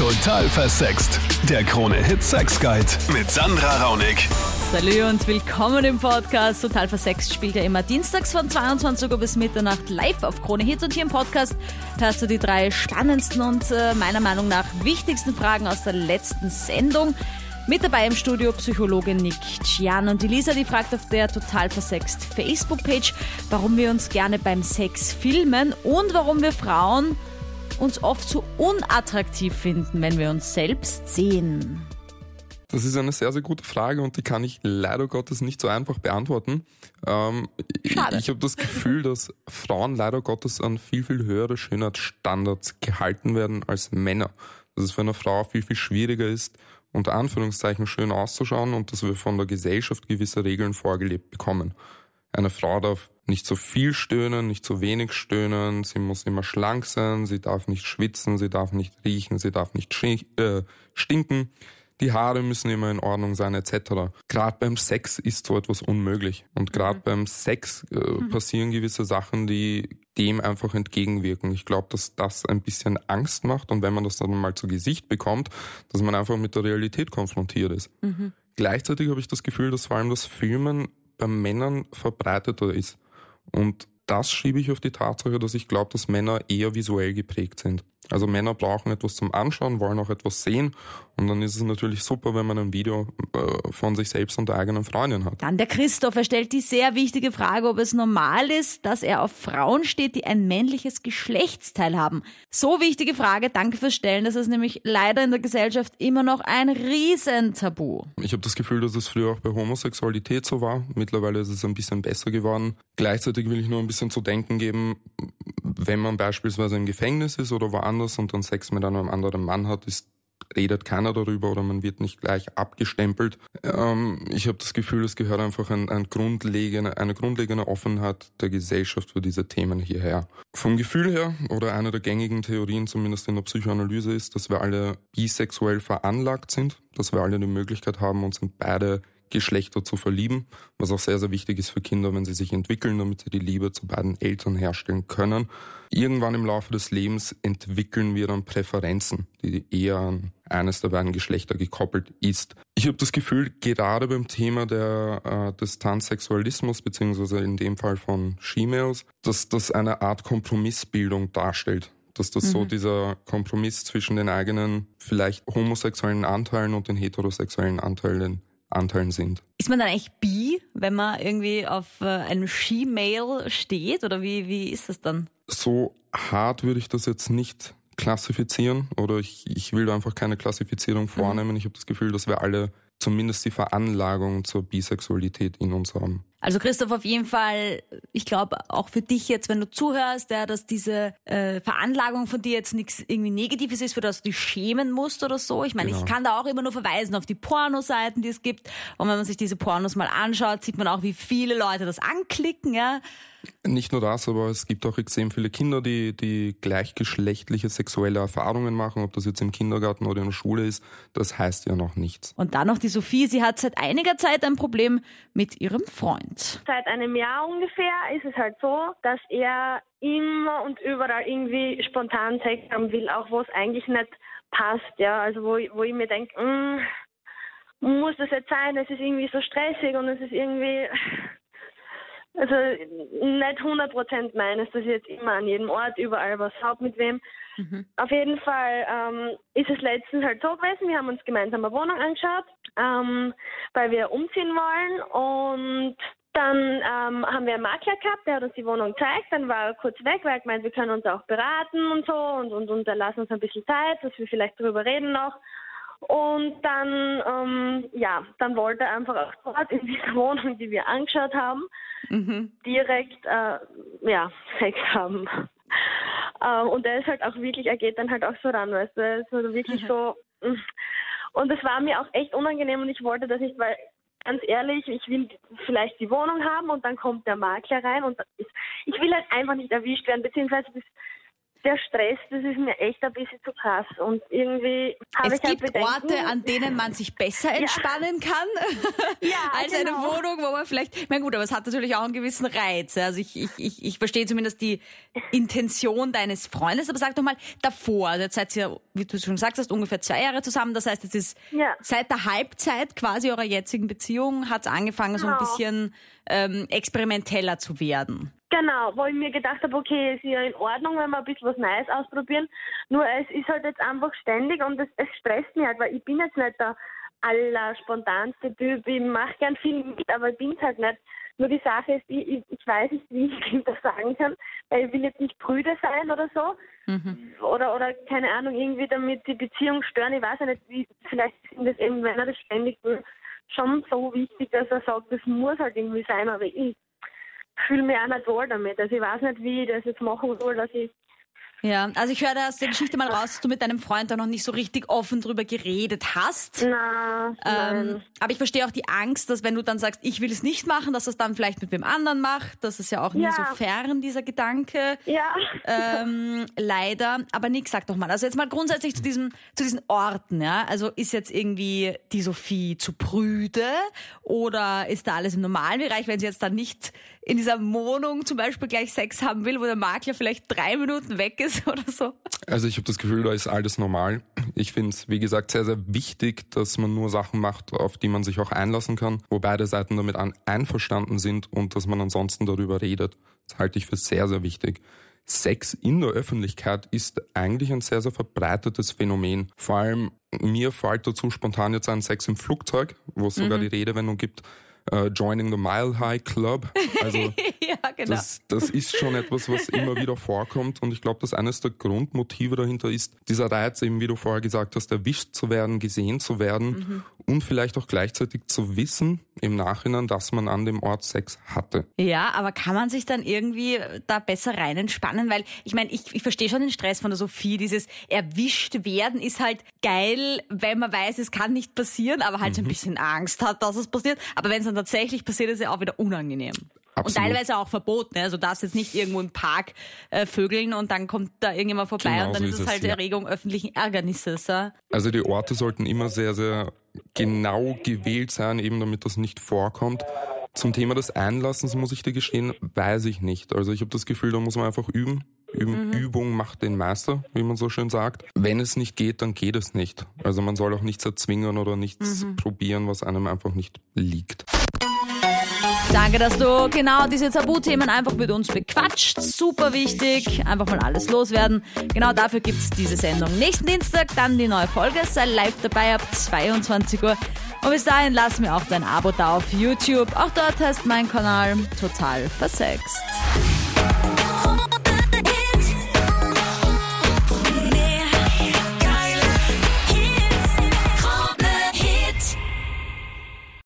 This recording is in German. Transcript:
Total versext. Der Krone-Hit Sex Guide mit Sandra Raunig. Salü und willkommen im Podcast. Total versext spielt ja immer dienstags von 22 Uhr bis Mitternacht live auf Krone Hit. Und hier im Podcast hörst du die drei spannendsten und äh, meiner Meinung nach wichtigsten Fragen aus der letzten Sendung. Mit dabei im Studio Psychologin Nick Cian und die Lisa, die fragt auf der Total versext Facebook-Page, warum wir uns gerne beim Sex filmen und warum wir Frauen uns oft so unattraktiv finden, wenn wir uns selbst sehen. Das ist eine sehr, sehr gute Frage und die kann ich leider Gottes nicht so einfach beantworten. Ähm, Schade. Ich, ich habe das Gefühl, dass Frauen leider Gottes an viel, viel höhere Schönheitsstandards gehalten werden als Männer. Dass es für eine Frau viel, viel schwieriger ist, unter Anführungszeichen schön auszuschauen und dass wir von der Gesellschaft gewisse Regeln vorgelebt bekommen. Eine Frau darf nicht so viel stöhnen, nicht so wenig stöhnen, sie muss immer schlank sein, sie darf nicht schwitzen, sie darf nicht riechen, sie darf nicht äh, stinken, die Haare müssen immer in Ordnung sein, etc. Gerade beim Sex ist so etwas unmöglich. Und gerade mhm. beim Sex äh, mhm. passieren gewisse Sachen, die dem einfach entgegenwirken. Ich glaube, dass das ein bisschen Angst macht und wenn man das dann mal zu Gesicht bekommt, dass man einfach mit der Realität konfrontiert ist. Mhm. Gleichzeitig habe ich das Gefühl, dass vor allem das Filmen bei Männern verbreiteter ist. Und das schiebe ich auf die Tatsache, dass ich glaube, dass Männer eher visuell geprägt sind. Also Männer brauchen etwas zum Anschauen, wollen auch etwas sehen. Und dann ist es natürlich super, wenn man ein Video äh, von sich selbst und der eigenen Freundin hat. Dann der Christopher stellt die sehr wichtige Frage, ob es normal ist, dass er auf Frauen steht, die ein männliches Geschlechtsteil haben. So wichtige Frage, danke fürs Stellen. Das ist nämlich leider in der Gesellschaft immer noch ein Riesentabu. Ich habe das Gefühl, dass es früher auch bei Homosexualität so war. Mittlerweile ist es ein bisschen besser geworden. Gleichzeitig will ich nur ein bisschen zu denken geben, wenn man beispielsweise im Gefängnis ist oder woanders und dann Sex mit einem anderen Mann hat, ist redet keiner darüber oder man wird nicht gleich abgestempelt. Ähm, ich habe das Gefühl, es gehört einfach ein, ein grundlegende, eine grundlegende Offenheit der Gesellschaft für diese Themen hierher. Vom Gefühl her, oder eine der gängigen Theorien zumindest in der Psychoanalyse ist, dass wir alle bisexuell veranlagt sind, dass wir alle die Möglichkeit haben, uns in beide Geschlechter zu verlieben, was auch sehr, sehr wichtig ist für Kinder, wenn sie sich entwickeln, damit sie die Liebe zu beiden Eltern herstellen können. Irgendwann im Laufe des Lebens entwickeln wir dann Präferenzen, die eher an eines der beiden Geschlechter gekoppelt ist. Ich habe das Gefühl, gerade beim Thema der, äh, des Transsexualismus, beziehungsweise in dem Fall von She-Males, dass das eine Art Kompromissbildung darstellt dass das mhm. so dieser Kompromiss zwischen den eigenen vielleicht homosexuellen Anteilen und den heterosexuellen Anteilen Anteilen sind. Ist man dann eigentlich bi, wenn man irgendwie auf äh, einem She-Mail steht oder wie, wie ist das dann? So hart würde ich das jetzt nicht klassifizieren oder ich, ich will einfach keine Klassifizierung mhm. vornehmen. Mhm. Ich habe das Gefühl, dass wir alle zumindest die Veranlagung zur Bisexualität in uns haben. Also Christoph, auf jeden Fall, ich glaube auch für dich jetzt, wenn du zuhörst, ja, dass diese äh, Veranlagung von dir jetzt nichts irgendwie Negatives ist, für das du dich schämen musst oder so. Ich meine, genau. ich kann da auch immer nur verweisen auf die Pornoseiten, die es gibt. Und wenn man sich diese Pornos mal anschaut, sieht man auch, wie viele Leute das anklicken, ja. Nicht nur das, aber es gibt auch extrem viele Kinder, die, die gleichgeschlechtliche sexuelle Erfahrungen machen, ob das jetzt im Kindergarten oder in der Schule ist, das heißt ja noch nichts. Und dann noch die Sophie, sie hat seit einiger Zeit ein Problem mit ihrem Freund. Seit einem Jahr ungefähr ist es halt so, dass er immer und überall irgendwie spontan Sex haben will, auch wo es eigentlich nicht passt, ja, also wo, wo ich mir denke, mm, muss das jetzt sein, es ist irgendwie so stressig und es ist irgendwie also nicht 100 Prozent meines, dass ich jetzt immer an jedem Ort überall was habe mit wem. Mhm. Auf jeden Fall ähm, ist es letztens halt so gewesen, wir haben uns gemeinsam eine Wohnung angeschaut, ähm, weil wir umziehen wollen und dann ähm, haben wir einen Makler gehabt, der hat uns die Wohnung gezeigt, dann war er kurz weg, weil er gemeint, wir können uns auch beraten und so und, und, und er lassen uns ein bisschen Zeit, dass wir vielleicht darüber reden noch. Und dann, ähm, ja, dann wollte er einfach auch dort in dieser Wohnung, die wir angeschaut haben, mhm. direkt, äh, ja, Sex haben. ähm, und er ist halt auch wirklich, er geht dann halt auch so ran, weißt du, er ist also wirklich mhm. so. Mm. Und es war mir auch echt unangenehm und ich wollte das nicht, weil ganz ehrlich, ich will vielleicht die Wohnung haben und dann kommt der Makler rein und ich will halt einfach nicht erwischt werden, beziehungsweise das, der Stress, das ist mir echt ein bisschen zu krass. Und irgendwie habe Es ich halt gibt Bedenken. Orte, an denen man sich besser entspannen kann Ja, als eine genau. Wohnung, wo man vielleicht, na gut, aber es hat natürlich auch einen gewissen Reiz. Also ich, ich, ich, ich verstehe zumindest die Intention deines Freundes, aber sag doch mal davor, also jetzt seid ihr, wie du schon gesagt hast, ungefähr zwei Jahre zusammen. Das heißt, es ist Ja. seit der Halbzeit quasi eurer jetzigen Beziehung hat es angefangen, so ein Genau. bisschen ähm, experimenteller zu werden. Genau, wo ich mir gedacht habe, okay, ist ja in Ordnung, wenn wir ein bisschen was Neues ausprobieren. Nur es ist halt jetzt einfach ständig und es, es stresst mich halt, weil ich bin jetzt nicht der allerspontanste Typ. Ich mache gern viel mit, aber ich bin's halt nicht. Nur die Sache ist, ich, ich, ich weiß nicht, wie ich ihm das sagen kann, weil ich will jetzt nicht prüde sein oder so. Oder, oder keine Ahnung, irgendwie damit die Beziehung stören. Ich weiß ja nicht, wie, vielleicht sind das eben, wenn er das ständig will, schon so wichtig, dass er sagt, das muss halt irgendwie sein, aber ich fühle mich auch nicht wohl damit. Also ich weiß nicht, wie ich das jetzt machen soll, dass ich Ja, also ich höre da aus der Geschichte mal raus, dass du mit deinem Freund da noch nicht so richtig offen drüber geredet hast. na. Ähm, aber ich verstehe auch die Angst, dass wenn du dann sagst, ich will es nicht machen, dass es dann vielleicht mit wem anderen macht. Das ist ja auch nie Ja. so fern, dieser Gedanke. Ja. Ähm, leider. Aber Nick, sag doch mal, also jetzt mal grundsätzlich zu diesem, zu diesen Orten, ja. Also ist jetzt irgendwie die Sophie zu prüde oder ist da alles im normalen Bereich, wenn sie jetzt dann nicht in dieser Wohnung zum Beispiel gleich Sex haben will, wo der Makler vielleicht drei Minuten weg ist oder so? Also ich habe das Gefühl, da ist alles normal. Ich finde es, wie gesagt, sehr, sehr wichtig, dass man nur Sachen macht, auf die man sich auch einlassen kann, wo beide Seiten damit an, einverstanden sind und dass man ansonsten darüber redet. Das halte ich für sehr, sehr wichtig. Sex in der Öffentlichkeit ist eigentlich ein sehr, sehr verbreitetes Phänomen. Vor allem mir fällt dazu spontan jetzt ein Sex im Flugzeug, wo es sogar die Redewendung gibt, äh, Joining the Mile High Club. Also genau. das, das ist schon etwas, was immer wieder vorkommt. Und ich glaube, dass eines der Grundmotive dahinter ist, dieser Reiz, eben wie du vorher gesagt hast, erwischt zu werden, gesehen zu werden und vielleicht auch gleichzeitig zu wissen im Nachhinein, dass man an dem Ort Sex hatte. Ja, aber kann man sich dann irgendwie da besser rein entspannen? Weil ich meine, ich, ich verstehe schon den Stress von der Sophie. Dieses erwischt werden ist halt geil, wenn man weiß, es kann nicht passieren, aber halt so ein bisschen Angst hat, dass es passiert. Aber wenn es dann tatsächlich passiert, ist es ja auch wieder unangenehm. Und Absolut. teilweise auch verboten. ne? Also du darfst jetzt nicht irgendwo im Park äh, vögeln und dann kommt da irgendjemand vorbei Genau und dann so ist es halt ja. Erregung öffentlichen Ärgernisses. Ja? Also die Orte sollten immer sehr, sehr genau gewählt sein, eben damit das nicht vorkommt. Zum Thema des Einlassens muss ich dir gestehen, weiß ich nicht. Also ich habe das Gefühl, da muss man einfach üben. Üben, Übung macht den Meister, wie man so schön sagt. Wenn es nicht geht, dann geht es nicht. Also man soll auch nichts erzwingen oder nichts probieren, was einem einfach nicht liegt. Danke, dass du genau diese Tabuthemen einfach mit uns bequatscht. Super wichtig. Einfach mal alles loswerden. Genau dafür gibt's diese Sendung. Nächsten Dienstag dann die neue Folge. Sei live dabei ab 22 Uhr. Und bis dahin lass mir auch dein Abo da auf YouTube. Auch dort heißt mein Kanal total versext.